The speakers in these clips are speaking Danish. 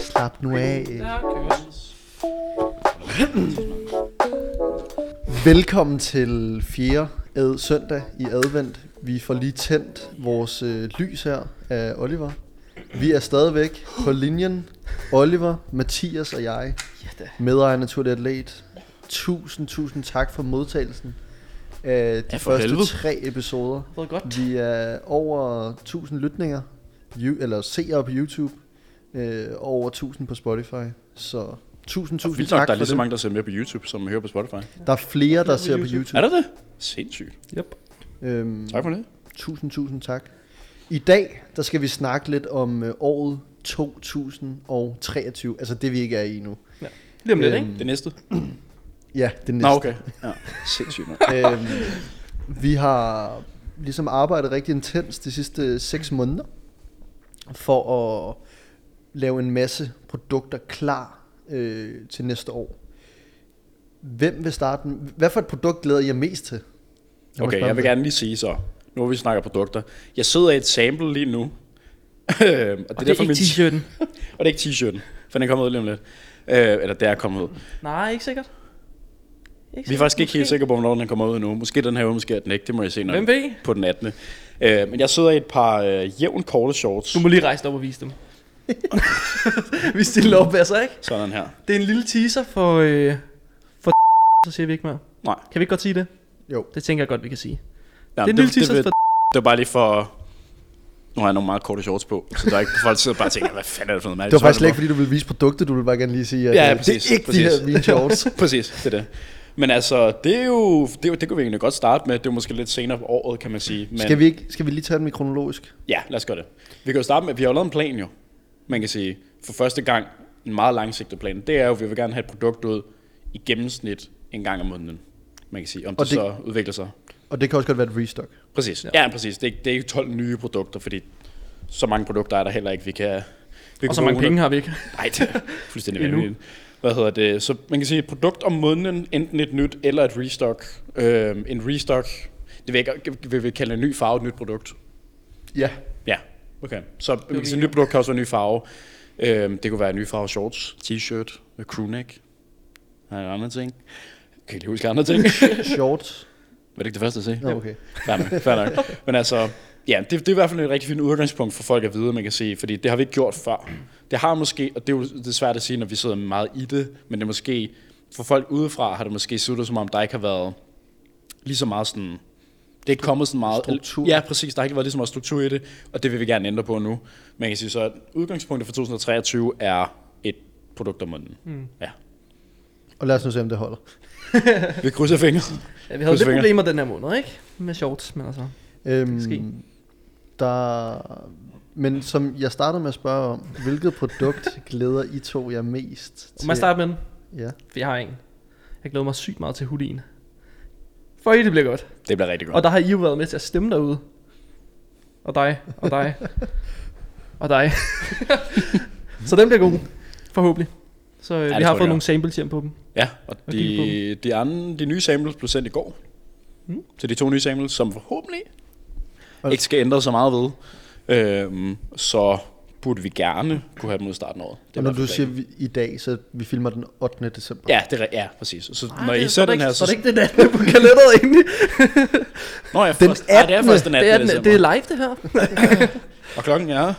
Slap nu af. Okay. Velkommen til 4. ad søndag i advent. Vi får lige tændt vores øh, lys her af Oliver. Vi er stadigvæk på linjen. Oliver, Mathias og jeg. Medejer Naturlig Atlet. Tusind, tusind tak for modtagelsen af de Ja, første helvede. tre episoder. Det godt. Vi er over 1000 lytninger, eller seere på YouTube, øh, og over 1000 på Spotify. Så tusind, tusind Vildt nok, tak der er lige så mange, der ser med på YouTube, som hører på Spotify. Der er flere, der ser på YouTube. Er der det? Sindssygt. Yep. Øhm, Tak for det. Tusind, tusind tak. I dag, der skal vi snakke lidt om øh, året 2023. Altså det, vi ikke er i nu. Lige om lidt, Øhm, ikke? Det næste? Ja, det næste. Nå, okay. Ja. Sindssygt. øhm, vi har ligesom arbejdet rigtig intens de sidste 6 måneder for at lave en masse produkter klar øh, til næste år. Hvem vil starte? Hvad for et produkt glæder I jer mest til? må Okay, jeg vil det. gerne lige sige så, nu hvor vi snakker produkter. Jeg sidder i et sample lige nu. Og det, Og det er ikke t-shirten. og det er ikke t-shirten, for den er kommet ud lige om lidt. Øh, eller det er kommet ud. Nej, ikke sikkert. Ikke Vi er faktisk ikke helt sikre på, hvornår den kommer ud endnu. Måske den her uge, måske er den ikke. Det må jeg se, når Hvem ved? på den 18. Øh, men jeg sidder i et par øh, jævn korte shorts. Du må lige rejse dig op og vise dem. vi stiller op, altså ikke? Sådan her. Det er en lille teaser for... Øh, for så siger vi ikke mere. Nej. Kan vi ikke godt sige det? Jo. Det tænker jeg godt, vi kan sige. Ja, det er en lille teaser det, for... det var bare lige for... Nu har jeg nogle meget korte shorts på, så der er ikke folk sidder bare og tænker, hvad fanden er det for noget mærkeligt Det var faktisk slet ikke, fordi du ville vise produktet. Du ville bare gerne lige sige, at Ja, øh, præcis, det er ikke præcis. de her mine shorts. Præcis, det er det. Men altså, det er jo, det, er jo, det kunne vi egentlig godt starte med. Det er måske lidt senere på året, kan man sige. Men, Skal vi, ikke, skal vi lige tage dem i kronologisk? Ja, lad os gøre det. Vi kan jo starte med, vi har lavet en plan jo. Man kan sige, for første gang, en meget langsigtet plan. Det er jo, at vi vil gerne have et produkt ud i gennemsnit en gang om måneden. Man kan sige, om det, Og det så udvikler sig. Og det kan også godt være et restock. Præcis. Ja, ja præcis. Det er, ikke- det er ikke 12 nye produkter, fordi så mange produkter er der heller ikke, vi kan... Vi Og så mange penge har vi ikke. Nej, det er fuldstændig vanvittigt. Hvad hedder det? Så man kan sige et produkt om måneden, enten et nyt eller et restock. Øhm, en restock, det vil jeg ikke- vil vi kalde en ny farve et nyt produkt. Ja. Ja, okay. Så man kan sige, et nyt produkt kan også være en ny farve. Øhm, det kunne være en ny farve shorts, t-shirt crewneck. Er andre ting. Jeg kan ikke huske andre ting. Shorts. Var det ikke det første at se? Nå, okay. Fair nok, fair nok. Men altså, ja, det, det er i hvert fald et rigtig fint udgangspunkt for folk at vide, man kan sige, fordi det har vi ikke gjort før. Det har måske, og det er jo det er svært at sige, når vi sidder meget i det, men det er måske, for folk udefra har det måske set som om, der ikke har været lige så meget sådan, det er ikke kommet sådan meget... Struktur. Ja, præcis. Der har ikke været lige så meget struktur i det, og det vil vi gerne ændre på nu. Man kan sige så, at udgangspunktet for 2023 er et produkt om måneden. Mm. Ja. Og lad os nu se, om det holder. Vi krydser fingre. Ja, vi havde lidt problemer den her måned, ikke? Med shorts, men altså... ske. Øhm, der, men som jeg startede med at spørge om, hvilket produkt glæder I to jer mest Må man starte med den? Ja. For jeg har en. Jeg glæder mig sygt meget til hoodien. For I, det bliver godt. Det bliver rigtig godt. Og der har I jo været med til at stemme derude. Og dig, og dig, og dig. så den bliver god, forhåbentlig. Så øh, det vi har jeg, fået nogle samples hjem på dem. Ja, og Og de, de, andre, de nye samples blev sendt i går. Mm. Så de to nye samples, som forhåbentlig ikke skal ændre så meget ved. Øhm, så burde vi gerne kunne have dem ud i starten af året. Det er Og når du siger vi, i dag, så vi filmer den 8. december. Ja, det er, ja, præcis. Så Ej, når det- I ser er det den ikke- her, Så er så... det ikke det andet på kalenderet egentlig. Nå, ja, Den først, nej, det er 18.. først den 18. Det er, den, december. det er live, det her. Og klokken er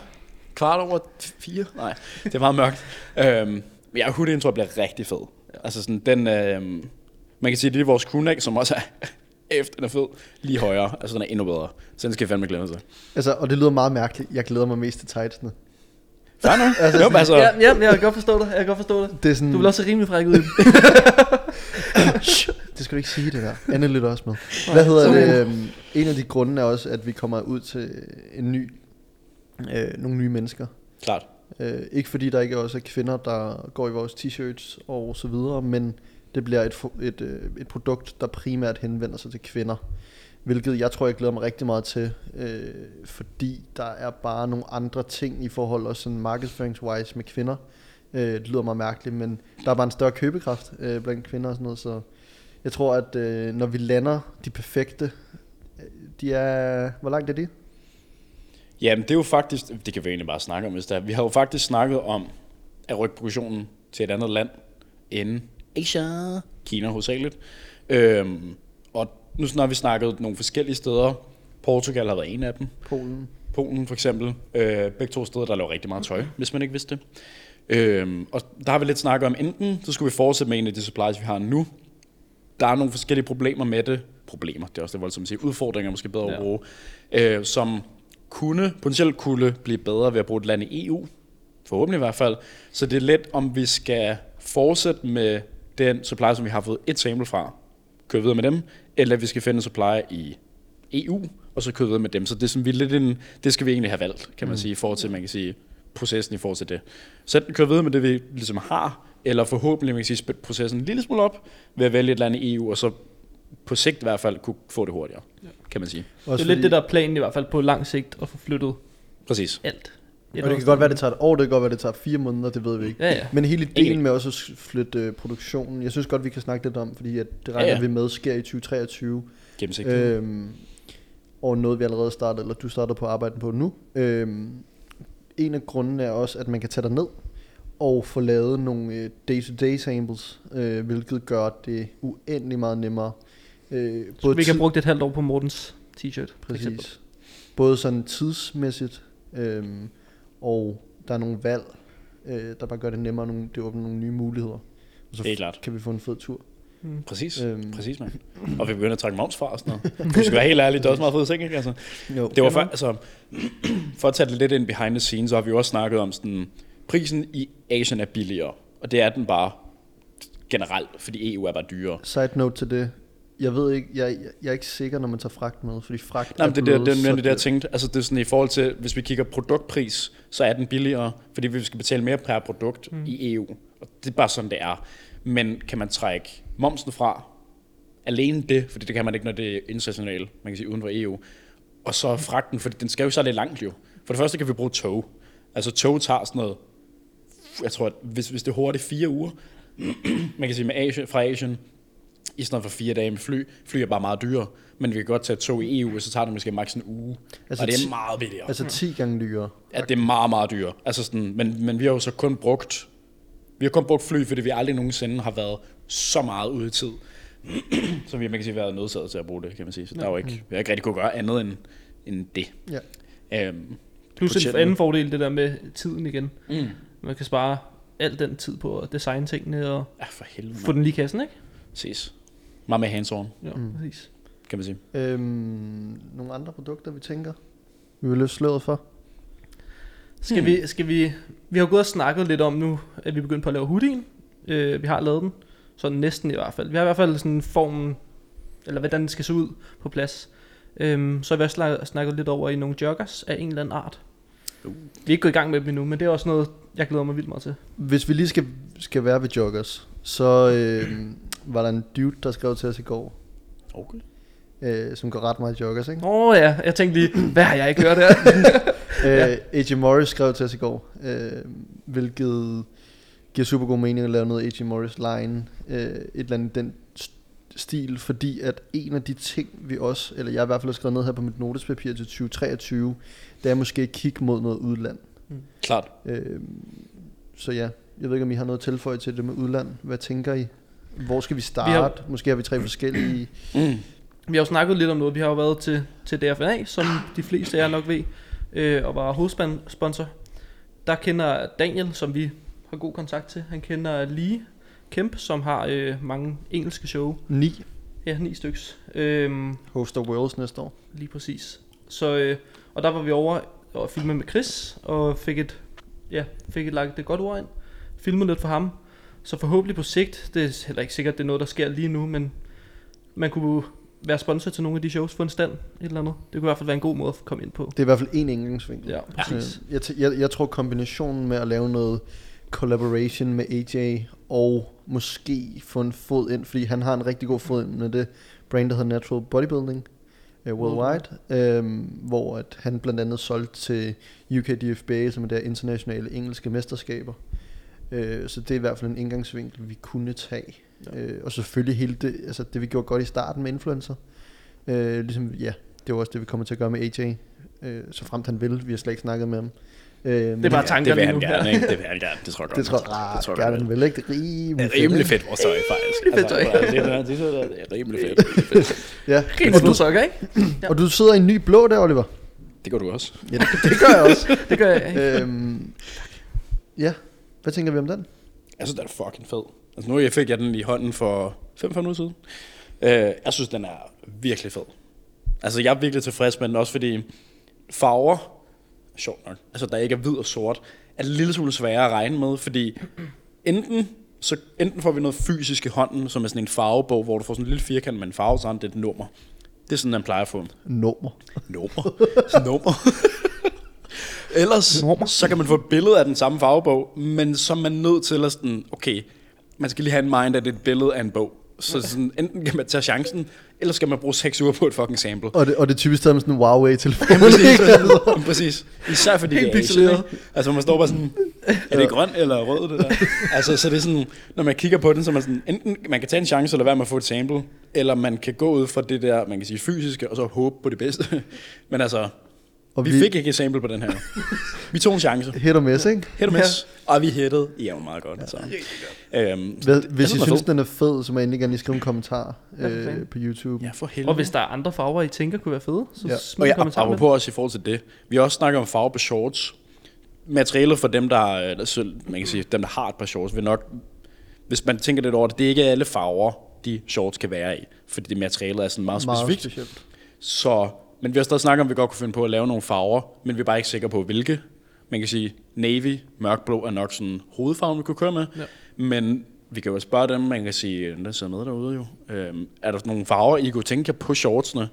kvart over fire. Nej, det er meget mørkt. Øhm, ja, hoodien tror jeg bliver rigtig fed. Altså sådan, den... Øhm, man kan sige, det er vores crewneck, som også er efter den er fed, lige højere. Altså den er endnu bedre. Så den skal jeg fandme glemme sig. Altså, og det lyder meget mærkeligt. Jeg glæder mig mest til tightsene. Fair nok. Altså, jo, sådan- altså, Ja, ja, jeg kan godt forstå det. Jeg kan godt forstå det. Det er sådan, Du vil også se rimelig fræk ud det skal du ikke sige det der. Anne lytter også med. Hvad hedder det? Øhm, en af de grunde er også, at vi kommer ud til en ny, øh, nogle nye mennesker. klart. Øh, ikke fordi der ikke også er kvinder, der går i vores t-shirts og så videre, men det bliver et, et, øh, et produkt, der primært henvender sig til kvinder. Hvilket jeg tror, jeg glæder mig rigtig meget til, øh, fordi der er bare nogle andre ting i forhold til sådan markedsføringswise med kvinder. Øh, det lyder meget mærkeligt, men der er bare en større købekraft øh, blandt kvinder og sådan noget, så jeg tror, at øh, når vi lander de perfekte, øh, de er, hvor langt er de? Jamen, det er jo faktisk, det kan vi egentlig bare snakke om, hvis det er. Vi har jo faktisk snakket om at rykke produktionen til et andet land end Asia, Kina hovedsageligt. Øhm, og nu har vi snakket nogle forskellige steder. Portugal har været en af dem. Polen. Polen for eksempel. Øh, begge to steder, der laver rigtig meget tøj, hvis man ikke vidste det. Øhm, og der har vi lidt snakket om, enten så skulle vi fortsætte med en af de supplies, vi har nu. Der er nogle forskellige problemer med det. Problemer, det er også det voldsomt at sige. Udfordringer måske bedre ja. at bruge. Øh, som kunne, potentielt kunne blive bedre ved at bruge et land i EU. Forhåbentlig i hvert fald. Så det er lidt, om vi skal fortsætte med den supply, som vi har fået et sample fra, køre videre med dem, eller vi skal finde en supply i EU, og så køre videre med dem. Så det, er sådan, vi lidt en, det skal vi egentlig have valgt, kan man mm. sige, i forhold til, man kan sige, processen i forhold til det. Så enten køre videre med det, vi ligesom har, eller forhåbentlig, man kan sige, processen en lille smule op, ved at vælge et land i EU, og så på sigt i hvert fald kunne få det hurtigere, ja. kan man sige. det er lidt det, der er planen i hvert fald på lang sigt, at få flyttet Præcis. alt. Og det kan godt være, det tager et år, det kan godt være, det tager fire måneder, det ved vi ikke. Ja, ja. Men hele ideen med også at flytte øh, produktionen, jeg synes godt, vi kan snakke lidt om, fordi at det regner Ja, ja. vi med sker i 2023. Gennemsigtigt. Øh. Øhm, og noget vi allerede startede, eller du starter på at arbejde på nu. Øhm, en af grundene er også, at man kan tage dig ned og få lavet nogle øh, day-to-day samples, øh, hvilket gør det uendelig meget nemmere. Øh, Så vi kan bruge et halvt år på Mortens t-shirt. Præcis. Både sådan tidsmæssigt, øhm, og der er nogle valg, øh, der bare gør det nemmere, nogle, det åbner nogle nye muligheder. Og så Det er klart. kan vi få en fed tur. Mm. Præcis, Øhm. præcis, man. Og vi begynder at trække moms fra og sådan noget. Du skal være helt ærlig, det er også meget fedt ting, ikke? Altså, Jo. det var for, altså, for at tage det lidt ind behind the scenes, så har vi jo også snakket om sådan, prisen i Asien er billigere, og det er den bare generelt, fordi EU er bare dyrere. Side note til det. Jeg ved ikke, jeg, jeg, jeg er ikke sikker, når man tager fragt med, fordi fragt Nej, er men det, er det, blevet det, er det, det, jeg tænkte. Altså, det er sådan i forhold til, hvis vi kigger produktpris, så er den billigere, fordi vi skal betale mere per produkt mm. i EU. Og det er bare sådan, det er. Men kan man trække momsen fra, alene det, fordi det kan man ikke, når det er internationalt, man kan sige uden for EU, og så fragten, for den skal jo så lidt langt jo. For det første kan vi bruge tog. Altså tog tager sådan noget, jeg tror, at hvis, hvis det er hurtigt fire uger, man kan sige med Asien, fra Asien, i stedet for fire dage med fly. Fly er bare meget dyre, men vi kan godt tage tog i EU, og så tager det måske maks en uge. Altså og det ti- er meget billigere. Altså, Altså 10 gange dyrere. ja, det er meget, meget dyrere. Altså sådan, men, men vi har jo så kun brugt, vi har kun brugt fly, fordi vi aldrig nogensinde har været så meget ude i tid. så vi har, man kan sige, været nødsaget til at bruge det, kan man sige. Så der er jo ikke, vi har ikke rigtig kunne gøre andet end, end det. Ja. Øhm, Plus en anden fordel, det der med tiden igen. mm. Man kan spare al den tid på at designe tingene og Ja, for helvede. få den lige i kassen, ikke? Ses. Meget med hands on, Ja, Mm. præcis. kan man sige. Øhm, nogle andre produkter, vi tænker, vi vil løfte sløret for. Skal, Hmm. vi, skal vi... Vi har gået og snakket lidt om nu, at vi er begyndt på at lave hoodien. Øh, vi har lavet den. Sådan næsten i hvert fald. Vi har i hvert fald sådan formen, eller hvordan den skal se ud på plads. Øhm, så har vi også snakket, snakket lidt over i nogle joggers af en eller anden art. Uh. Vi er ikke gået i gang med dem endnu, men det er også noget, jeg glæder mig vildt meget til. Hvis vi lige skal, skal være ved joggers, så øh, var der en dude, der skrev til os i går, Okay. øh, som går ret meget i joggers, ikke? Åh oh, ja, jeg tænkte lige, hvad har jeg ikke hørt her? Øh, A.J. Morris skrev til os i går, øh, hvilket giver super god mening at lave noget A.J. Morris line, øh, et eller andet den st- stil, fordi at en af de ting, vi også, eller jeg i hvert fald har skrevet ned her på mit notespapir til 2023, det er måske at kigge mod noget udland. Klart. Øh, så ja, jeg ved ikke, om I har noget tilføje til det med udland. Hvad tænker I? Hvor skal vi starte? Vi har-. Måske har vi tre forskellige. Vi har jo snakket lidt om noget. Vi har jo været til, til DFNA, som de fleste af jer nok ved, øh, og var hovedsponsor. Der kender Daniel, som vi har god kontakt til. Han kender Lee Kemp, som har øh, mange engelske show. Ni Ja, ni styks. Øhm, host of Worlds næste år. lige præcis. Så, øh, og der var vi over og filmede med Chris, og fik et, ja, fik et lagt et godt ord ind. Filmede lidt for ham. Så forhåbentlig på sigt, det er heller ikke sikkert, det er noget, der sker lige nu, men man kunne være sponsor til nogle af de shows, få en stand, et eller andet. Det kunne i hvert fald være en god måde at komme ind på. Det er i hvert fald en indgangsvinkel. Ja, præcis. Jeg, jeg, jeg tror kombinationen med at lave noget collaboration med AJ og måske få en fod ind, fordi han har en rigtig god fod ind med det brand, der hedder Natural Bodybuilding uh, Worldwide, øhm, hvor at han blandt andet solgte til UKDFBA, som er der internationale engelske mesterskaber. Øh, så det er i hvert fald en indgangsvinkel, vi kunne tage. Ja. Øh, og selvfølgelig hele det, altså det vi gjorde godt i starten med influencer. Øh, ligesom, ja, det var også det, vi kommer til at gøre med AJ. øh, så fremt han vil. Vi har slet ikke snakket med ham. Øh, Det er bare Ja, tanker det vil han nu. gerne, ikke? Det vil han gerne. Det tror jeg godt. det tror han jeg, ah, det tror gerne jeg han godt. vil ikke. Det er rimelig er rimelig fedt, vores tøj, faktisk. Rimelig fedt tøj. Altså, det, er, det, er, rimelig fedt. rimelig fedt. Ja. Du, små sokker, ikke? og du sidder i en ny blå der, Oliver. Det gør du også. Ja, det, det gør jeg også. Det gør jeg øhm, ja, hvad tænker vi om den? Jeg synes, den er fucking fed. Altså, nu fik jeg den i hånden for 5-5 minutter siden. Øh, jeg synes, den er virkelig fed. Altså, jeg er virkelig tilfreds med den, også fordi farver, sjovt nok, altså der ikke er hvid og sort, er en lille smule sværere at regne med, fordi enten, så enten får vi noget fysisk i hånden, som er sådan en farvebog, hvor du får sådan en lille firkant med en farve, så er det et nummer. Det er sådan, man plejer at få Nummer. nummer. nummer. Ellers så kan man få et billede af den samme farvebog, men så er man nødt til at sådan, okay, man skal lige have en mind, at det er et billede af en bog. Så sådan, enten kan man tage chancen, eller skal man bruge 6 uger på et fucking sample. Og det, og det er typisk taget med sådan en Huawei-telefon. Præcis, ikke? Altså. præcis. Især fordi Helt det er ikke? Altså man står bare sådan, er det grøn eller rød det der? altså så det er sådan, når man kigger på den, så er man sådan, enten man kan tage en chance eller være med at få et sample, eller man kan gå ud fra det der, man kan sige fysiske, og så håbe på det bedste. Men altså, Og vi, vi fik ikke et sample på den her. Vi tog en chance. Hit og miss, ikke? Hit og miss. Og vi hittede jævnt meget godt. Så. Øhm, Hvad, så hvis I den er synes, fed. den er fed, så må I endelig gerne lige skrive en kommentar Ja, øh, på YouTube. Ja, for helvede. Og hvis der er andre farver, I tænker kunne være fede, så Ja. ja. Og smid ja, en kommentar med. apropos også i forhold til det. Vi har også snakket om farve på shorts. Materialet for dem, der, der selv, man kan sige, dem, der har et par shorts, vil nok, hvis man tænker lidt over det, det er ikke alle farver, de shorts kan være i. Fordi det materialet er sådan meget, Meget specifikt. specielt. Så, men vi har stadig snakket om, at vi godt kunne finde på at lave nogle farver, men vi er bare ikke sikre på, hvilke. Man kan sige, navy, mørkblå er nok sådan hovedfarven, vi kunne køre med. Ja. Men vi kan jo spørge dem, man kan sige, der sidder med derude jo. Øhm, er der nogle farver, I kunne tænke jer på shortsene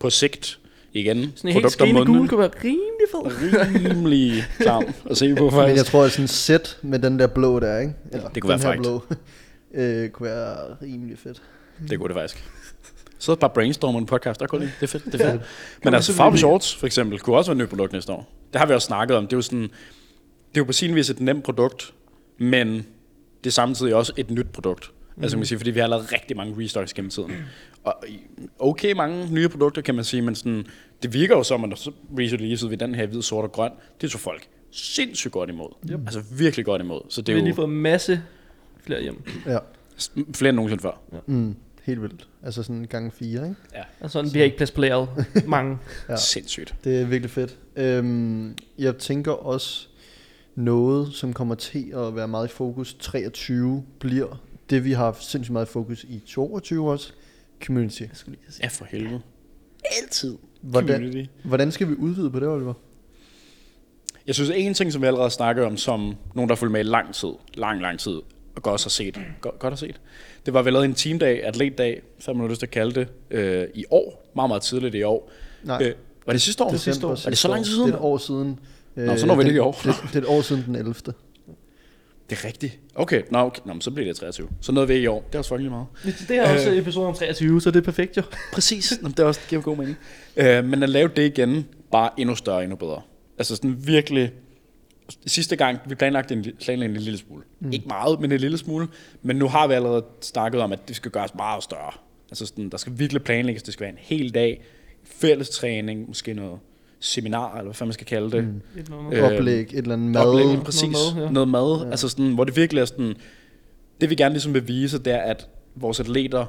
på sigt? Igen, Sådan en helt skrigende gul kunne være rimelig fed. Rimelig klam at se på Men faktisk. jeg tror, at sådan et sæt med den der blå der, ikke? Eller, Det kunne den være her frækt. blå, øh, kunne være rimelig fedt. Det kunne det faktisk. Så bare brainstormer en podcast, der kunne det. Det er fedt, det er fedt. Men man altså lide. shorts for eksempel, kunne også være et nyt produkt næste år. Det har vi også snakket om. Det er jo sådan, det er jo på sin vis et nemt produkt, men det er samtidig også et nyt produkt. Mm. Altså man kan sige, fordi vi har lavet rigtig mange restocks gennem tiden. Og okay mange nye produkter, kan man sige, men sådan, det virker jo som, at så releasede vi den her hvid, sort og grøn. Det tog folk sindssygt godt imod. Yep. Altså virkelig godt imod. Så det Vi er har lige fået en masse flere hjem. Ja, flere end nogensinde før. mm, helt vildt. Altså sådan gang fire, ikke? Altså, vi har ikke plads på lageret. Mange. Ja. Ja. Sindssygt. Det er virkelig fedt. Øhm, jeg tænker også noget, som kommer til at være meget i fokus 23, bliver det, vi har haft sindssygt meget i fokus i 22 også, community. Jeg skulle lige sige. Ja, for helvede. Altid. Hvordan, Community. hvordan skal vi udvide på det, Oliver? Jeg synes, en ting, som vi allerede snakkede om, som nogen, der har fulgt med i lang tid, lang, lang tid, og godt har set, godt, godt har set, det var, at vi lavede en teamdag, atletdag, så har man lyst til at kalde det, øh, i år, meget, meget tidligt i år. Nej, Øh, var det sidste år? december sidste år. Er det så lang tid siden? Det er et år siden. Nå, så når vi det den- i år. Det, det, er et år siden den 11. Det er rigtigt. Okay, nå, okay. Nå, men så bliver det 23. Så nåede vi i år. Det er også fucking lige meget. Det er også Øh. episode om 23, så det er perfekt jo. Præcis. Nå, det er også det giver god mening. Øh, men at lave det igen, bare endnu større, endnu bedre. Altså sådan virkelig... Sidste gang, vi planlagde en, planlagde en lille smule. Mm. Ikke meget, men en lille smule. Men nu har vi allerede snakket om, at det skal gøres meget større. Altså sådan, der skal virkelig planlægges. Det skal være en hel dag. Fælles træning, måske noget seminar, eller hvad fanden man skal kalde det. Mm. Et eller Øh, andet. Oplæg, et eller andet mad. Oplægning, præcis. Noget mad, ja. Noget mad. Ja. Altså sådan, hvor det virkelig er sådan... Det vi gerne ligesom vil vise, det er, at vores atleter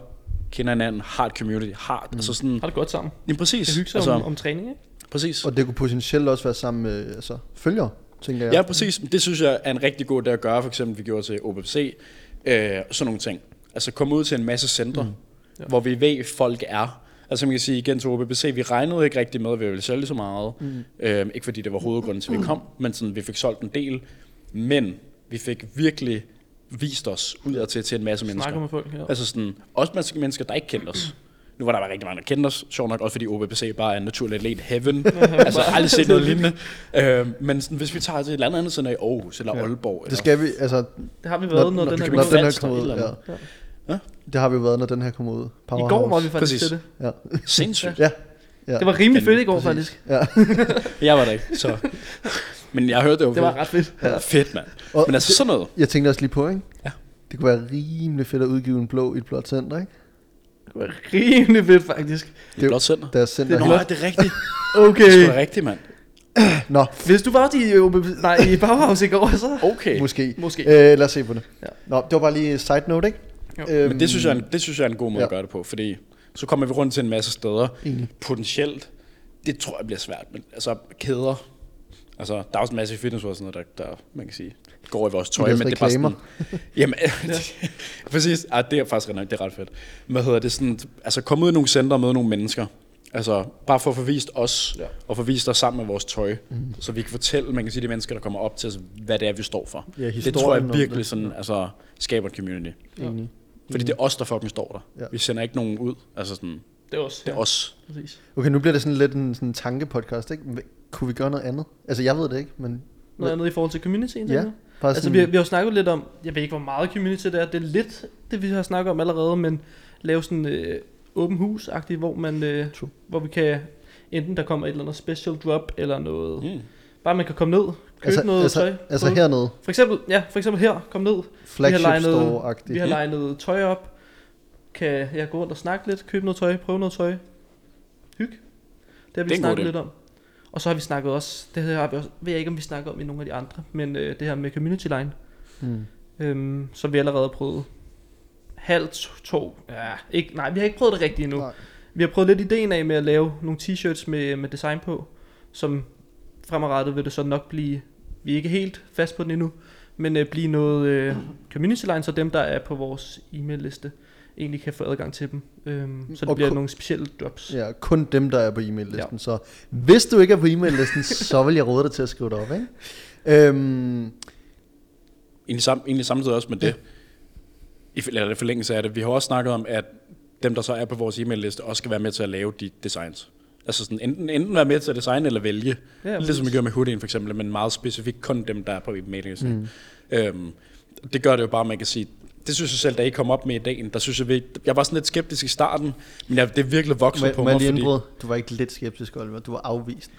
kender hinanden, har et community, har... Mm. Altså sådan... Har det godt sammen. Jamen præcis. Hygger sig altså, om, om træning, ikke? præcis. Og det kunne potentielt også være sammen med altså, følgere, tænker jeg. Ja, præcis. Det synes jeg er en rigtig god idé at gøre, for eksempel vi gjorde til OBC, øh, sådan nogle ting. Altså komme ud til en masse centre, mm. Ja. hvor vi ved, folk er. Altså man kan sige igen til OBC, vi regnede ikke rigtig med, at vi ville sælge så meget. Mm. Øh, ikke fordi det var hovedgrunden til, at vi kom, men sådan, vi fik solgt en del. Men vi fik virkelig vist os ud til, til en masse mennesker. Snakker med folk, ja. Altså sådan, også mennesker- mennesker, der ikke kendte os. Nu var der bare rigtig mange, der kendte os, sjovt nok, også fordi OBPC bare er en naturlig atlet heaven. altså, aldrig set noget lignende. Øh, men sådan, hvis vi tager til et eller andet andet center i Aarhus eller Ja. Aalborg. Det skal vi, altså, Det har vi været, når, når, den her når den her et ud. eller Ja. Det har vi jo været, når den her kommer ud. I Powerhouse. går var vi faktisk Præcis. til det. Ja. Sindssygt. ja. ja. Det var rimelig fedt i går, faktisk. Ja. Jeg var der ikke, så... Men jeg hørte, det var, Det var ret fedt. ja. fedt, mand. Men altså sådan noget. Jeg tænkte også lige på, ikke? Ja. Det kunne være rimelig fedt at udgive en blå i et blåt center, ikke? Det var rimelig fedt, faktisk. Det er blot center. Deres center. Nå, Nå, det er rigtigt. Okay. Det er sgu da rigtigt, mand. Nå, Hvis du var i, nej, i Bauhaus i går, så... Okay. måske. Måske. Øh, lad os se på det. Ja. Nå, det var bare lige side note, ikke? Jo. Øhm, Men det synes, jeg er en, det synes jeg er en god måde Ja. at gøre det på, fordi så kommer vi rundt til en masse steder. Potentielt, det tror jeg bliver svært, men altså kæder, altså der er også en masse fitness og sådan noget, der, der man kan sige, går i vores tøj, men det er bare sådan, jamen, præcis, ah, det er faktisk ret nok, det er ret fedt. Hvad hedder det sådan, altså komme ud i nogle centre og møde nogle mennesker, altså bare for at få vist os, Ja. ja. og få vist os sammen med vores tøj, mm. så vi kan fortælle, man kan sige, de mennesker, der kommer op til os, hvad det er, vi står for. Ja, det tror jeg virkelig det. sådan, altså, skaber et community. Enig. Fordi det er os, der fucking står der. Ja. Ja. Vi sender ikke nogen ud. Altså sådan, Det er også. det er os. Præcis. Okay, nu bliver det sådan lidt en sådan tankepodcast, ikke? Kunne vi gøre noget andet? Altså, jeg ved det ikke, men... Noget andet i forhold til communityen, Ja? Bare Altså, sådan, vi, har, vi har jo snakket lidt om, jeg ved ikke, hvor meget community det er, det er lidt det, vi har snakket om allerede, men lave sådan øh, åben hus hvor man, øh, True. hvor vi kan, enten der kommer et eller andet special drop, eller noget, mm. Bare man kan komme ned, købe altså, noget altså, tøj. altså prøve. hernede, For eksempel, ja, for eksempel her, kom ned, flagship legnet- store-agtigt. vi har legnet tøj op, kan jeg gå rundt og snakke lidt, købe noget tøj, prøve noget tøj, hygge. Det har vi Det snakket lidt om. Og så har vi snakket også, det her har vi også, ved jeg ikke om vi snakker om i nogle af de andre, men øh, det her med community line, Hmm. øhm, som vi allerede prøvet. Halvt to, ja, ikke, nej, vi har ikke prøvet det rigtigt endnu. Nej. Vi har prøvet lidt ideen af med at lave nogle t-shirts med, med design på, som fremadrettet vil det så nok blive, vi er ikke helt fast på den endnu, men øh, blive noget øh, community line, så dem, der er på vores e-mail liste, egentlig kan få adgang til dem. Øhm, så det Og bliver ku- nogle specielle drops. Ja, kun dem, der er på e-mail-listen. Ja. Så hvis du ikke er på e-mail-listen, så vil jeg råde dig til at skrive det op, ikke? Øhm, Egentlig, sam, egentlig samtidig også med det, i for- eller i forlængelse af det, vi har også snakket om, at dem, der så er på vores e-mail-liste, også skal være med til at lave de designs. Altså sådan, enten, enten være med til at designe eller vælge. Ja, Ja, Lidt som vi gør med hoodien for eksempel, men meget specifikt kun dem, der er på e-mail-listen. Mm. Øhm, det gør det jo bare, man kan sige, det synes jeg selv, da I kom op med ideen, der synes jeg, jeg var sådan lidt skeptisk i starten, men jeg, det er virkelig vokset må, på må jeg mig, lige fordi... Du var ikke lidt skeptisk, Oliver. Du var afvist.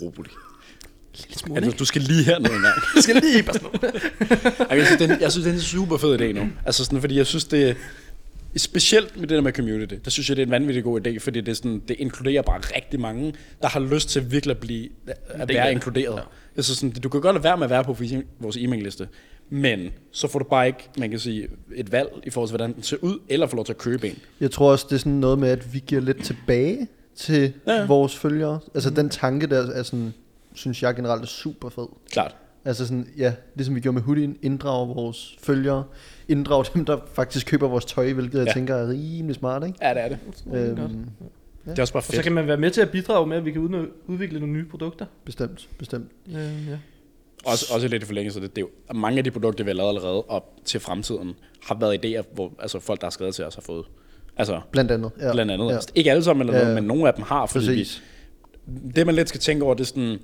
Rolig. Lille smule, Altså, du skal lige herned en gang. Jeg skal lige bare sådan Ej, jeg, synes, den, jeg synes, det er en super fed idé nu. Altså sådan, fordi jeg synes, det specielt med det der med community, der synes jeg, det er en vanvittig god idé, fordi det, er sådan, det inkluderer bare rigtig mange, der har lyst til virkelig at, blive, at være inkluderet. Ja. Ja. Altså sådan, du kan godt lade være med at være på vores e-mail-liste, men så får du bare ikke, man kan sige, et valg i forhold til, hvordan den ser ud, eller får lov til at købe en. Jeg tror også, det er sådan noget med, at vi giver lidt tilbage til ja. Ja. vores følgere. Altså den tanke der er sådan, synes jeg generelt er super fed. Klart. Altså sådan, ja, ligesom vi gjorde med hoodien, inddrage vores følgere, inddrage dem, der faktisk køber vores tøj, hvilket jeg Ja. tænker er rimelig smart, ikke? Ja, det er det. Øhm, Det er også bare Og så fedt. kan man være med til at bidrage med, at vi kan udvikle nogle nye produkter. bestemt, bestemt. Øh, ja. Også, også lidt i forlængelse af det, det er jo, mange af de produkter, vi har lavet allerede op til fremtiden, har været idéer, hvor altså, folk, der har skrevet til os, har fået. Altså, Blandt andet. Ja. blandt andet. Ja. Ja. Ikke alle sammen, eller Ja. noget, men nogle af dem har, fordi vi, Præcis. det man lidt skal tænke over, det er sådan,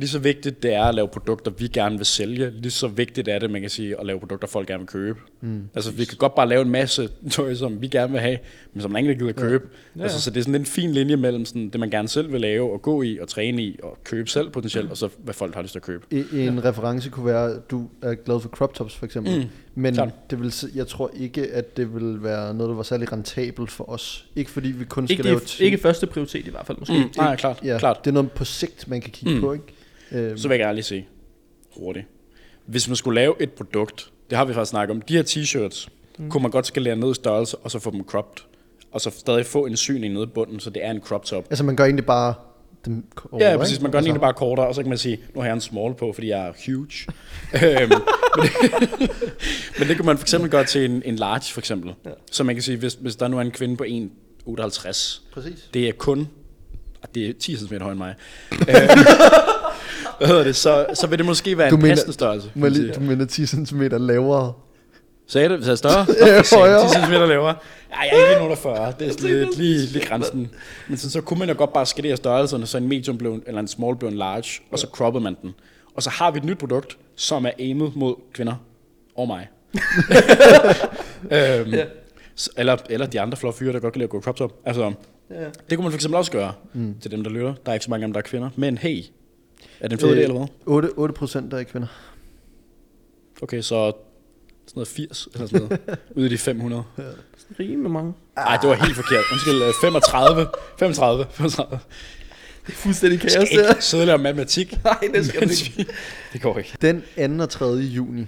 lige så vigtigt det er at lave produkter, vi gerne vil sælge, lige så vigtigt er det, man kan sige, at lave produkter, folk gerne vil købe. Mm. Altså, vi kan godt bare lave en masse tøj, som vi gerne vil have, men som ikke gider købe. Ja, Ja. Altså, ja. så det er sådan en fin linje mellem sådan, det, man gerne selv vil lave, og gå i, og træne i, og købe selv potentielt, og så hvad folk har lyst til at købe. I- En reference kunne være, at du er glad for crop tops for eksempel. Mm, Men klart. det vil, jeg tror ikke, at det vil være noget, der var særlig rentabelt for os. Ikke fordi vi kun skal Ikke, lave det, ikke første prioritet i hvert fald, måske. Mm, nej, klart, ja, klart. Det er noget på sigt, man kan kigge mm. Mm. på, ikke? Øhm, Så vil jeg lige sige hurtigt. Hvis man skulle lave et produkt, det har vi faktisk snakket om, de her t-shirts, mm. kunne man godt skalere ned i størrelse, og så få dem cropped. Og så stadig få en syning nede i bunden, så det er en crop top. altså man gør egentlig bare dem over, Ja, præcis. Man gør den altså, egentlig bare kortere, og så kan man sige, nu har jeg en small på, fordi jeg er huge. øhm, men, det, men det kan man for eksempel gøre til en, en large, for eksempel. Ja. Så man kan sige, hvis, hvis der nu er en kvinde på 1,58, Præcis. det er kun, det er 10 cm højere end mig, øhm, hvad hedder det, så, så vil det måske være Du en mener- passende størrelse. Jeg lige, du mener 10 cm lavere. Sagde det? Sagde jeg større? Ja, højere. satan, 10 cm lavere. Ja, jeg er ikke 1,40. Det er sådan lidt, lige, lige grænsen. Men så, så kunne man jo godt bare skalere størrelserne, så en medium blev, en- eller en small blev en large, og så croppede man den. Og så har vi et nyt produkt, som er aimet mod kvinder og mig. øhm, s- eller, eller de andre flot fyre, der godt kan lide at gå crop top. Altså, Ja. det kunne man for eksempel også gøre mm. til dem, der lytter. Der er ikke så mange af dem, der er kvinder. Men hey, er det en fed idé, eller hvad? 8, 8 procent der er kvinder. Okay, så noget 80 eller sådan noget. Ude af de 500. Rimelig mange. Nej, det var helt forkert. Undskyld, øh, 35. 35. 35. Det er fuldstændig kaos, Jeg det skal her. ikke sidde og lave matematik. Nej, det skal mens ikke. Det går ikke. Den 2. og 3. juni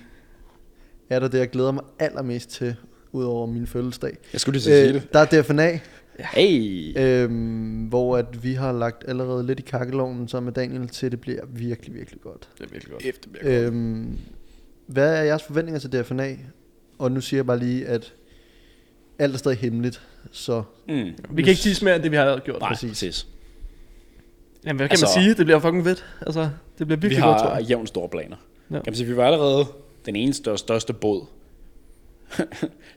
er der det, jeg glæder mig allermest til, udover min fødselsdag. Jeg skulle lige sige Øh, det. der er DFNA, Hey. øhm, hvor at vi har lagt allerede lidt i kakkelovnen sammen med Daniel til, det bliver virkelig, virkelig godt. Det er virkelig godt. Efter bliver godt. Øhm, hvad er jeres forventninger til DFNA? Og nu siger jeg bare lige, at alt er stadig hemmeligt, så Mm. Vi kan ikke sige mere end det, vi har gjort. Nej, præcis. præcis. Jamen, hvad kan Altså- man sige? Det bliver fucking fedt. Altså, det bliver Vi virkelig godt, tror har jeg. jævnt store planer. Ja. Ja. Kan man sige, vi var allerede den eneste og største båd.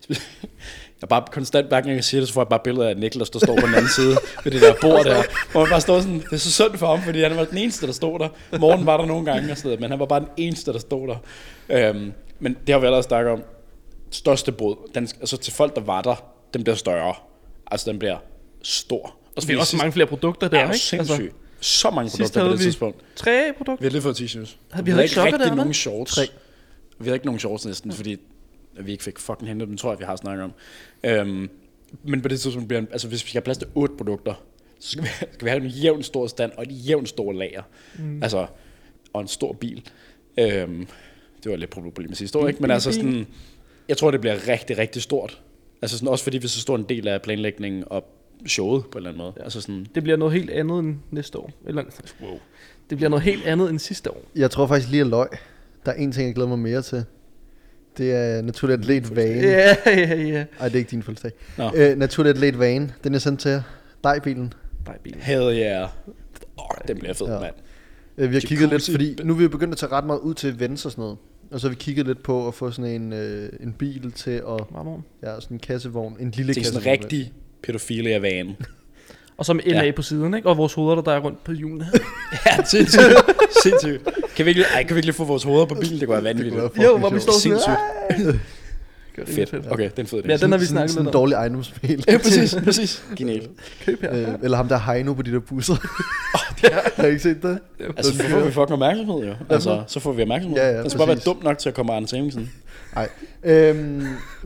jeg bare konstant, hver gang jeg siger det, så får jeg bare billeder af Niklas, der står på den anden side ved det der bord der. Hvor man bare står sådan, det er så synd for ham, fordi han var den eneste, der stod der. Morgen var der nogle gange og sådan noget, men han var bare den eneste, der stod der. Øhm, men det har vi allerede snakket om. Største båd, den, altså til folk, der var der, den bliver større. Altså den bliver stor. Og Vi har også mange flere produkter der, er jo ikke? Altså, sindssygt. Så mange sidst produkter på havde det vi- tidspunkt. tre produkter. Vi har lige fået t-shirts. Vi havde ikke sokker rigtig der, nogen shorts. Tre. Vi havde ikke nogen shorts næsten, fordi vi ikke fik fucking hentet dem, tror jeg, vi har snakket om. Øhm, men på det tidspunkt bliver, altså hvis vi skal have plads til otte produkter, så skal vi, skal vi have en jævn stor stand og et jævn stor lager. Mm. Altså, og en stor bil. Øhm, det var lidt problem med sidste år, ikke? Men altså sådan, jeg tror, det bliver rigtig, rigtig stort. Altså sådan, også fordi vi er så stor en del af planlægningen og showet på en eller anden måde. Ja. Altså sådan, Det bliver noget helt andet end næste år. Eller, wow. det bliver noget helt andet end sidste år. jeg tror faktisk lige at løg. Der er en ting, jeg glæder mig mere til. Det er naturlig atlet vane. Ja, ja, ja. Ej, det er ikke din fødselsdag. Nå. Øh, naturlig atlet vane, den er sendt til jer. Dig bilen. Bare bilen. Hell yeah. Oh, den bliver fed, Ja. mand. Øh, vi har kigget lidt, Jacuzzi. fordi nu er vi begyndt at tage ret meget ud til events og sådan noget. Og så har vi kigget lidt på at få sådan en, øh, en bil til at, Marmor. ja, sådan en kassevogn, en lille Det er sådan kassevogn. en rigtig pædofile van. Og så med NA Ja. på siden, ikke? Og vores hoveder, der drejer rundt på hjulene. ja, sindssygt. sindssygt. Kan vi, ikke, ej, kan vi ikke lige få vores hoveder på bilen? Det kunne være vanvittigt. Det jo, hvor vi står sådan Sindssygt. Det fedt. fedt. Okay, den fed idé. Ja, den har vi Sådan- snakket lidt en om. dårlig ejendomsmail. Ja, præcis, præcis. Genialt. Køb her. øh, eller ham der Heino på de der busser. har I ikke set det? Altså, så får vi fucking opmærksomhed jo. Altså, så får vi opmærksomhed. Ja, ja, det skal bare være dumt nok til at komme Arne Samuelsen. Nej. Øhm,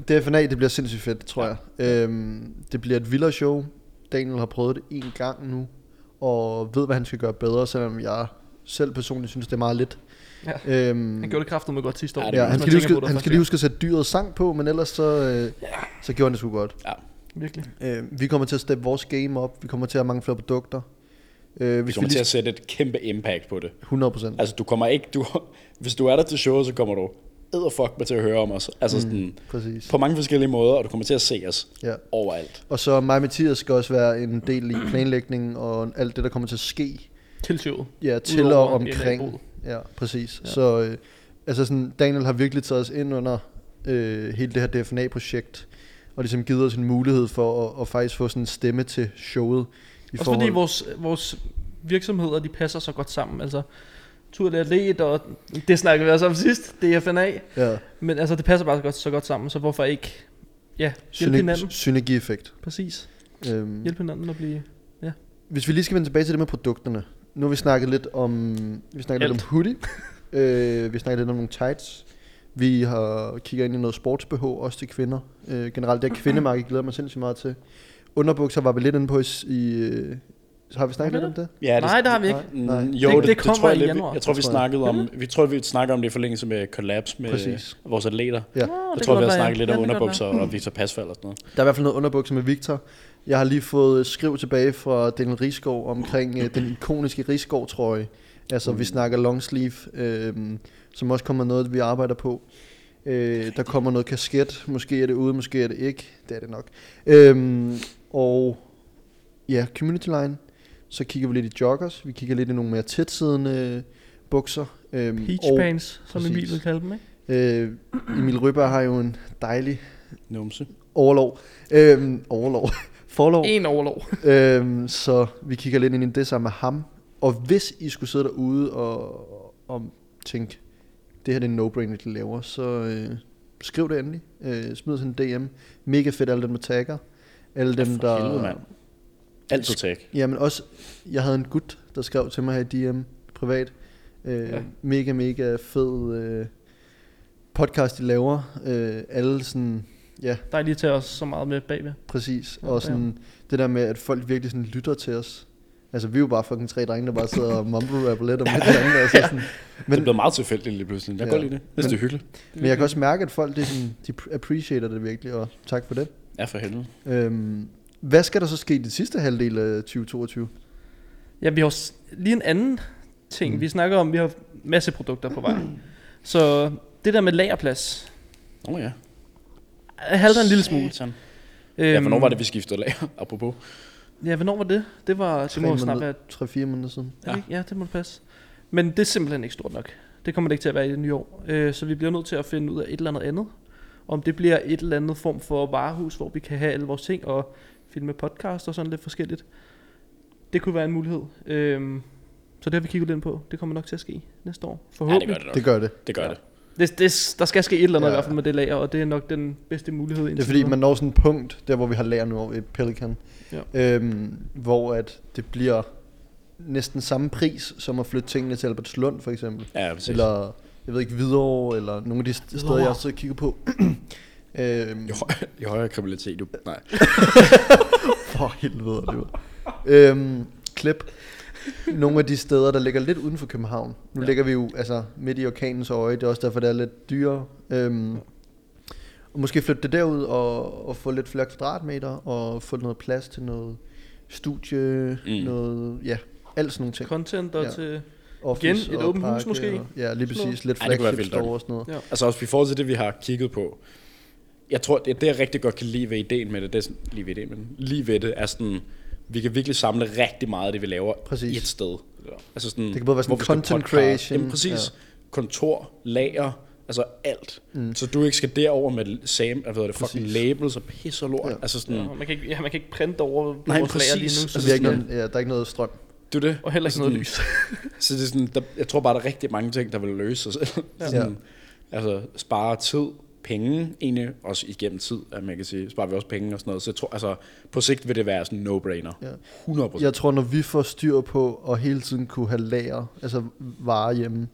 DFNA, det bliver sindssygt fedt, tror jeg. Øhm, det bliver et vildere show. Daniel har prøvet det en gang nu, og ved, hvad han skal gøre bedre, selvom jeg selv personligt synes, det er meget lidt. Ja. Øhm, Han gjorde det kraftigt med godt sidste år. Ja, det ja, han skal, lige huske, det han skal lige huske at sætte dyret sang på, men ellers så, øh, så gjorde han det sgu godt. gang. Virkelig. Øh, vi kommer til at steppe vores game op. Vi kommer til at have mange flere produkter. Øh, Vi hvis vi kommer til lige... at sætte et kæmpe impact på det. 100 procent. Altså, du kommer ikke... Du, hvis du er der til showet, så kommer du edderfuck med til at høre om os. Altså Mm. sådan, Præcis. på mange forskellige måder, og du kommer til at se os Ja. overalt. Og så mig og Mathias skal også være en del i planlægningen og alt det, der kommer til at ske. Til showet. Ja, til og omkring. Ja, præcis. Ja. Ja. Så øh, altså sådan, Daniel har virkelig taget os ind under øh, hele det her DFNA-projekt, og ligesom givet os en mulighed for at, at faktisk få sådan en stemme til showet. I Også fordi vores, vores virksomheder, de passer så godt sammen. Altså, Tur Atlet, og det snakkede vi også om sidst, DFNA. Ja, Men altså, det passer bare så godt, så godt sammen, så hvorfor ikke ja, hjælpe hinanden? syner- synergieffekt. Præcis. Øhm, Hjælpe hinanden at blive... Hvis vi lige skal vende tilbage til det med produkterne. Nu har vi snakket lidt om, vi snakket lidt om hoodie. øh, vi har snakket lidt om nogle tights. Vi har kigget ind i noget sports-BH, også til kvinder. Øh, generelt det her kvindemarked glæder mig sindssygt meget til. Underbukser var vi lidt inde på i... i øh, så har vi snakket lidt om det? Ja, Nej, der har vi ikke. Mm, Nej. Jo, Det- det, det det, kommer tror jeg, i lidt, januar. jeg tror, vi Det snakkede om, vi tror, vi snakker om det i forlængelse med collabs med Præcis. vores atleter. Ja. Nå, Jeg det tror, vi har snakket lidt om det underbukser og Victor Pasfald og sådan noget. Der er i hvert fald noget underbukser med Victor. Jeg har lige fået skriv tilbage fra Daniel Rigsgaard omkring øh, den ikoniske Rigsgaard trøje. Altså vi snakker long sleeve, øh, som også kommer noget, vi arbejder på. Øh, der kommer noget kasket, måske er det ude, måske er det ikke. Det er det nok. Øh, og ja, community line. Så kigger vi lidt i joggers. Vi kigger lidt i nogle mere tætsiddende bukser. Øh, Peach og, pants, som præcis. Emil vil kalde dem, ikke? Øh, Emil Røberg har jo en dejlig Numse. overlov. Øh, overlov. Forlov. En overlov. Øhm, så vi kigger lidt ind i det sammen med ham. Og hvis I skulle sidde derude og, og tænke, det her det er en no-brainer, de laver, så øh, skriv det endelig. Øh, smid os en DM. Mega fedt, alle dem med tagger. Alle dem, for der... helvede, mand. Altid tag. Jamen også, jeg havde en gut, der skrev til mig her i DM privat. Øh, Ja. ja. Mega, mega fed øh, podcast, de laver. Øh, alle sådan, ja, Der er lige til os så meget med bagved. præcis. Ja, Og sådan, det der med, at folk virkelig sådan lytter til os. Altså, vi er jo bare fucking tre drenge, der bare sidder og mumble rapper lidt om det andet. Altså, sådan. Men, Men, det bliver meget tilfældigt lige pludselig. Jeg kan Ja. godt lide det. Jeg synes, det er hyggeligt. men jeg kan også mærke, at folk det er sådan, de appreciater det virkelig, og tak for det. Ja, for helvede. Øhm, hvad skal der så ske i det sidste halvdel af 2022? Ja, vi har også lige en anden ting. Mm. Mm. Vi snakker om, vi har masse produkter på vej. Så det der med lagerplads, Åh oh, ja. Halter en lille smule. Øhm, Ja, hvornår var det, vi skiftede lager, apropos? Ja, hvornår var det? Det var, det Tre må snart være, 3-4 måneder siden. ja. Ikke? ja, det må det passe. Men det er simpelthen ikke stort nok. Det kommer det ikke til at være i det nye år. Øh, så vi bliver nødt til at finde ud af et eller andet andet. Om det bliver et eller andet form for varehus, hvor vi kan have alle vores ting og filme podcast og sådan lidt forskelligt. Det kunne være en mulighed. Øhm, så det har vi kigget lidt ind på. Det kommer nok til at ske næste år. Ja, det Forhåbentlig. gør det nok. Det gør det. Det gør Ja. det. Det, det, der skal ske et eller andet Ja. i hvert fald med det lager, og det er nok den bedste mulighed. Det er fordi, man når sådan et punkt, der hvor vi har lager nu over i Pelican, Ja. øhm, hvor at det bliver næsten samme pris, som at flytte tingene til Albertslund for eksempel. Ja, præcis. Eller, jeg ved ikke, Hvidovre, eller nogle af de st- steder, Hvidovre. jeg også kigger på. øhm, høj, I højere kriminalitet, du. Nej. for helvede, det var. øhm, klip. Nogle af de steder, der ligger lidt uden for København. Nu ja. Ligger vi jo altså, midt i orkanens øje, det er også derfor, det er lidt dyrere. Øhm, og måske flytte det derud og, og få lidt flere kvadratmeter og få noget plads til noget studie, mm. Noget, ja, alt sådan nogle ting. Content og Ja. til... Office et og åbent hus måske? Og, ja, lige præcis. Lidt det flagship store og sådan noget. Ja. Altså også i forhold til det, vi har kigget på. Jeg tror, det, det jeg rigtig godt kan lide ved ideen med det, det er sådan, lige ved ideen, men lige ved det, er sådan, vi kan virkelig samle rigtig meget af det, vi laver Præcis. i et sted. Altså sådan, Det kan både være sådan hvor vi skal content podcast. creation, Jamen præcis. ja. Kontor, lager, altså alt. Mm. Så du ikke skal derover med same, hvad hedder det, fucking Præcis. labels og pis og lort. Ja. Ja. Altså sådan, Ja, man, kan ikke, ja, man kan ikke printe over på Nej, vores lager lige præcis. nu. Altså, Så vi har ikke sådan- noget, ja, der er ikke noget strøm. det er det. Og heller ikke noget Altså, lys. Så det er sådan, der, jeg tror bare, der er rigtig mange ting, der vil løse sig selv. Ja. Ja. Sådan, altså spare tid, penge, egentlig også igennem tid, at man kan sige, sparer vi også penge og sådan noget. Så jeg tror, altså, på sigt vil det være sådan en no-brainer. Ja. 100 procent. Jeg tror, når vi får styr på at hele tiden kunne have lager, altså varer hjemme,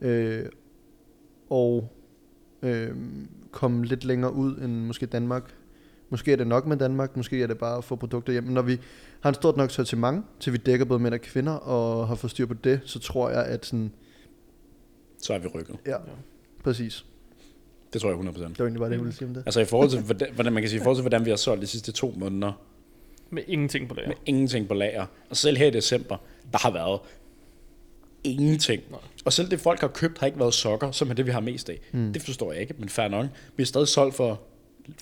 øh, og øh, komme lidt længere ud end måske Danmark. Måske er det nok med Danmark, måske er det bare at få produkter hjem. Men når vi har en stort nok sortiment, til vi dækker både mænd og kvinder, og har fået styr på det, så tror jeg, at sådan, Så er vi rykket. ja, præcis. Det tror jeg 100 procent. Det var egentlig bare det, jeg ville sige om det. Altså i forhold til, hvordan, man kan sige, i forhold til, hvordan vi har solgt de sidste to måneder, Med ingenting på lager. med ingenting på lager. Og selv her i december, der har været ingenting. Nej. Og selv det folk har købt, har ikke været sokker, som er det, vi har mest af. Mm. Det forstår jeg ikke, men fair nok. Vi har stadig solgt for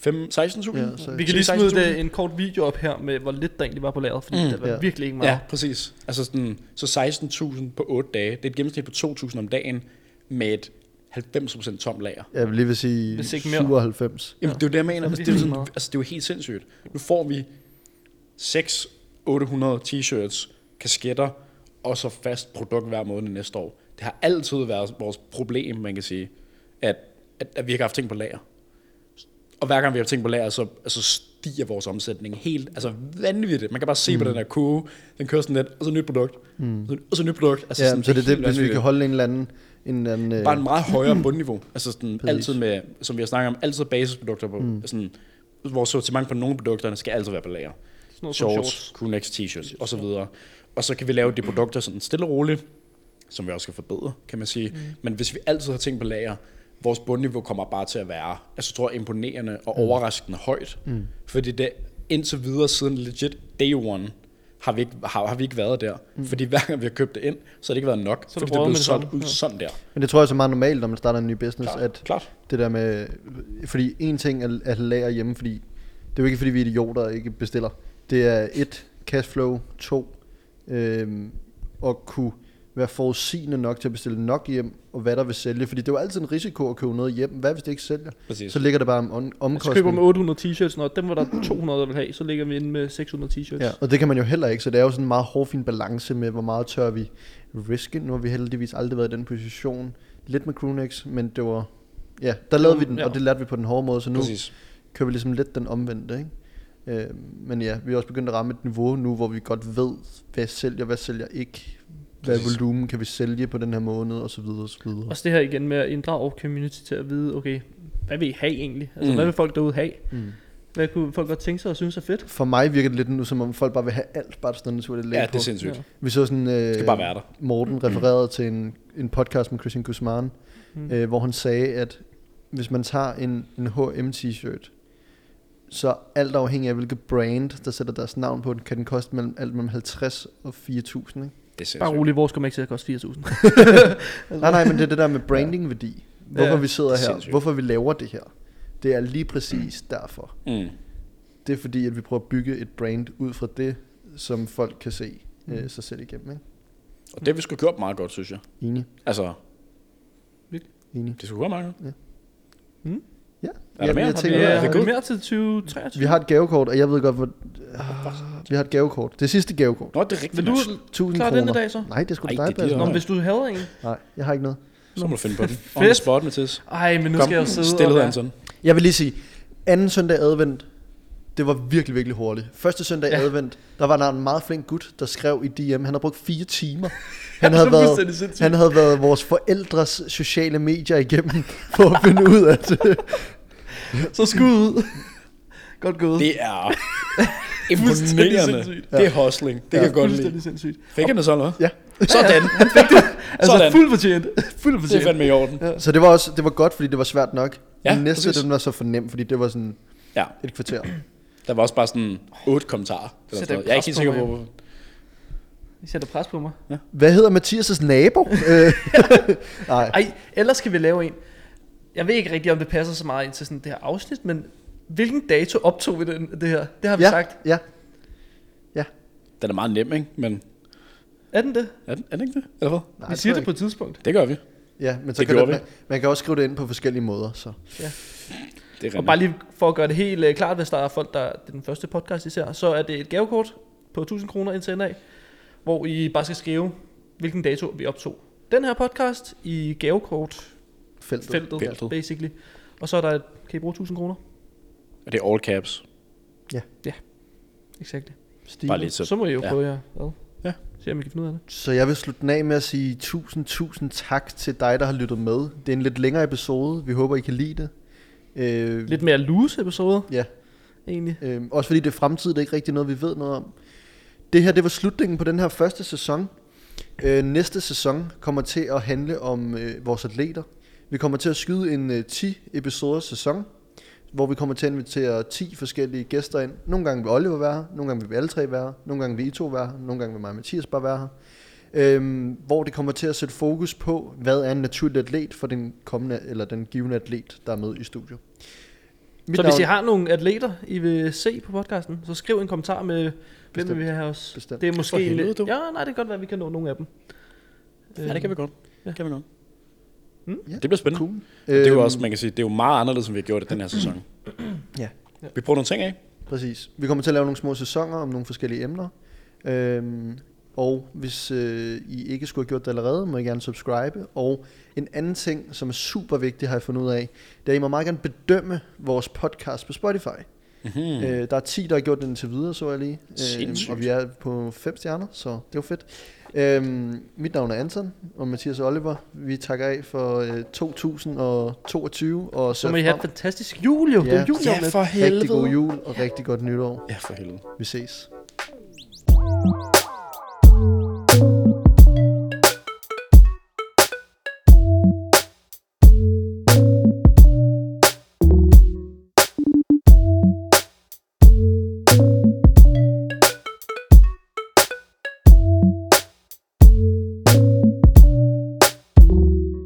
5 16.000. Ja, så- Vi kan lige smide 16.000. det, en kort video op her med, hvor lidt der egentlig var på lageret, fordi Mm. det var ja. virkelig ikke meget. Ja, præcis. Altså sådan, så 16.000 på 8 dage. Det er et gennemsnit på 2.000 om dagen med et 90% tom lager. Jeg vil lige vil sige Hvis ikke mere. 97. Jamen, det er jo det, jeg mener. Så er det Altså, det, er jo helt sådan, altså, det er jo helt sindssygt. Nu får vi 6 800 t-shirts, kasketter og så fast produkt hver måned næste år. Det har altid været vores problem, man kan sige, at, at, at vi ikke har haft ting på lager. Og hver gang vi har ting på lager, så altså, stiger vores omsætning helt, altså vanvittigt. Man kan bare se mm. på den her kurve, den kører sådan lidt, og så nyt produkt, mm. og så nyt produkt. Altså, Ja, sådan, så det er det, helt hvis vi kan holde en eller anden... En eller anden øh, Bare en meget højere bundniveau. Altså sådan Præcis. altid med, som vi har snakket om, altid basisprodukter på. Mm. Sådan, vores sortiment på nogle af produkterne skal altid være på lager. Sådan noget som Shorts, shorts. Q-Next t-shirts og så videre. Og så kan vi lave de produkter sådan stille og roligt, som vi også skal forbedre, kan man sige. Mm. Men hvis vi altid har ting på lager, vores bundniveau kommer bare til at være, altså tror jeg, imponerende og Mm. overraskende højt. Mm. Fordi det indtil videre siden legit day one, har vi ikke, har, har vi ikke været der. Mm. Fordi hver gang vi har købt det ind, så har det ikke været nok. Så det fordi det er blevet solgt ud Ja. sådan der. Men det tror jeg så er meget normalt, når man starter en ny business, Klart, at klart. det der med, fordi en ting er at lære hjemme, fordi det er jo ikke fordi vi er idioter og ikke bestiller. Det er et, cashflow, to, øhm, at kunne være forudsigende nok til at bestille nok hjem, og hvad der vil sælge. Fordi det er jo altid en risiko at købe noget hjem. Hvad hvis det ikke sælger? Præcis. Så ligger der bare om om- Så køber omkostning. med 800 t-shirts, når dem var der 200, der vil have, så ligger vi inde med 600 t-shirts. Ja, og det kan man jo heller ikke, så det er jo sådan en meget hårfin balance med, hvor meget tør vi riske. Nu har vi heldigvis aldrig været i den position. Lidt med Crewnex, men det var... Ja, der lavede vi den, Ja. og det lærte vi på den hårde måde, så nu Præcis. kører vi ligesom lidt den omvendte, ikke? Øh, men ja, vi er også begyndt at ramme et niveau nu, hvor vi godt ved, hvad sælger, hvad sælger ikke, hvad Præcis. volumen kan vi sælge på den her måned, og så videre, og så videre. Også det her igen med at inddrage community til at vide, okay, hvad vil I have egentlig? Altså, Mm. mm. hvad vil folk derude have? Mm. Hvad kunne folk godt tænke sig og synes er fedt? For mig virker det lidt nu, som om folk bare vil have alt, bare sådan naturligt læg Ja, det er sindssygt. Ja. Vi så sådan, øh, Det skal bare være der. Morten refererede til en, en podcast med Christian Guzman, Mm. øh, hvor han sagde, at hvis man tager en, en H&M t-shirt, så alt afhængig af hvilket brand, der sætter deres navn på den, kan den koste mellem, alt mellem 50 og 4.000. Ikke? Det. Bare rolig, vores kommer ikke til at koste 4.000. Nej, nej, men det er det der med brandingværdi. Hvorfor Ja, vi sidder det er her, sindssygt. hvorfor vi laver det her. Det er lige præcis derfor. Mm. Det er fordi, at vi prøver at bygge et brand ud fra det, som folk kan se Mm. øh, sig selv igennem. Ikke? Og det har vi sgu gjort meget godt, synes jeg. Enig, Altså, enig. det skulle være meget godt. Ja. Er der mere? jeg Har tænker, vi- Ja, er good? mere til 2023? vi har et gavekort, og jeg ved godt, hvor... Vi har et gavekort. Det sidste gavekort. Nå, det er rigtigt. Vil du nok. 1000 klare kroner. den i dag så? Nej, det skulle Ej, dig, det. Nå, men hvis du havde en. Nej, jeg har ikke noget. Så må du finde på den. On Fedt. the spot, Mathis. Ej, men nu Kom, skal jeg jo sidde stillhed, og være... Anton. Jeg vil lige sige, anden søndag advent, det var virkelig, virkelig hurtigt. Første søndag Ja. advent, der var der en meget flink gut, der skrev i DM, han havde brugt fire timer. Han havde, været, sindssygt. han havde været vores forældres sociale medier igennem, for at finde ud af det. Så skud ud. Godt gået. Det er imponerende. sindssygt. Det er hustling. Det kan jeg godt lide. Sindssygt. Fik han det så, eller hvad? Ja. Sådan. Altså Sådan. fuldt fortjent. Fuldt Det er fortjent. fandme i orden. Ja. Så det var også det var godt, fordi det var svært nok. Ja, Den næste, præcis. den var så for nem, fordi det var sådan Ja, et kvarter. der var også bare sådan otte kommentarer. Eller Sæt sådan noget. Jeg er ikke helt på sikker mig. på, hvor... I sætter pres på mig. Hvad hedder Mathias' nabo? Øh, Nej, Ej, ellers skal vi lave en. Jeg ved ikke rigtig, om det passer så meget ind til sådan det her afsnit, men hvilken dato optog vi den, det her? Det har vi ja, sagt. ja. Den er meget nem, ikke? Men Er den det? er den, er den ikke det? Eller hvad? Nej, vi det siger det på et tidspunkt. Det gør vi. Ja, men så Det kan gjorde man, man kan også skrive det ind på forskellige måder. Så. Det er Og bare lige for at gøre det helt uh, klart, hvis der er folk, der det er den første podcast især, så er det et gavekort på 1000 kroner indtil af, hvor I bare skal skrive, hvilken dato vi optog den her podcast i gavekort Feltet. feltet, Feltet. basically. Og så er der et, kan I bruge 1000 kroner? Og det er all caps. Exakt. Stilet. Bare lige Så, så. så må I jo ja. prøve jer. Hvad? Ja. Se om I kan finde ud af det. Så jeg vil slutte den af med at sige tusind, tusind tak til dig, der har lyttet med. Det er en lidt længere episode. Vi håber, I kan lide det. Øh, Lidt mere loose episode, Ja, egentlig. øh, også fordi det er fremtid, det er ikke rigtig noget, vi ved noget om. Det her, det var slutningen på den her første sæson. Øh, næste sæson kommer til at handle om øh, vores atleter. Vi kommer til at skyde en øh, 10 episoders sæson, hvor vi kommer til at invitere 10 forskellige gæster ind. Nogle gange vil Oliver være her, nogle gange vil vi alle tre være her, nogle gange vil I to være her, nogle gange vil mig og Mathias bare være her. Øhm, hvor det kommer til at sætte fokus på, hvad er en naturlig atlet for den kommende, eller den givende atlet, der er med i studiet. Mit Så hvis navn- I har nogle atleter, I vil se på podcasten, så skriv en kommentar med, hvem Bestemt. vil vi have os. Bestemt. Det er måske helvede, lidt... du. Ja, nej, det kan godt være, at vi kan nå nogle af dem. Ja, det kan vi godt. Ja. Det kan vi godt. Mm. Ja, Det bliver spændende. Cool. Det er jo Øhm, også, man kan sige, det er jo meget anderledes, end vi har gjort det den her sæson. Ja. Vi prøver nogle ting af. Præcis. Vi kommer til at lave nogle små sæsoner om nogle forskellige emner. Øhm, og hvis øh, I ikke skulle have gjort det allerede, må I gerne subscribe. Og en anden ting, som er super vigtig, har jeg fundet ud af, det er, at I må meget gerne bedømme vores podcast på Spotify. Mm-hmm. Mm. Øh, der er 10, der har gjort det indtil videre, så jeg lige. Sindssygt. og vi er på 5 stjerner, så det er jo fedt. Øhm, mit navn er Anton, og Mathias Oliver. Vi takker af for øh, 2022. Og så må I have et fantastisk jul, jo. Ja, det er jul, ja for helvede. Rigtig god jul og rigtig godt nytår. Ja, for helvede. Vi ses. thank you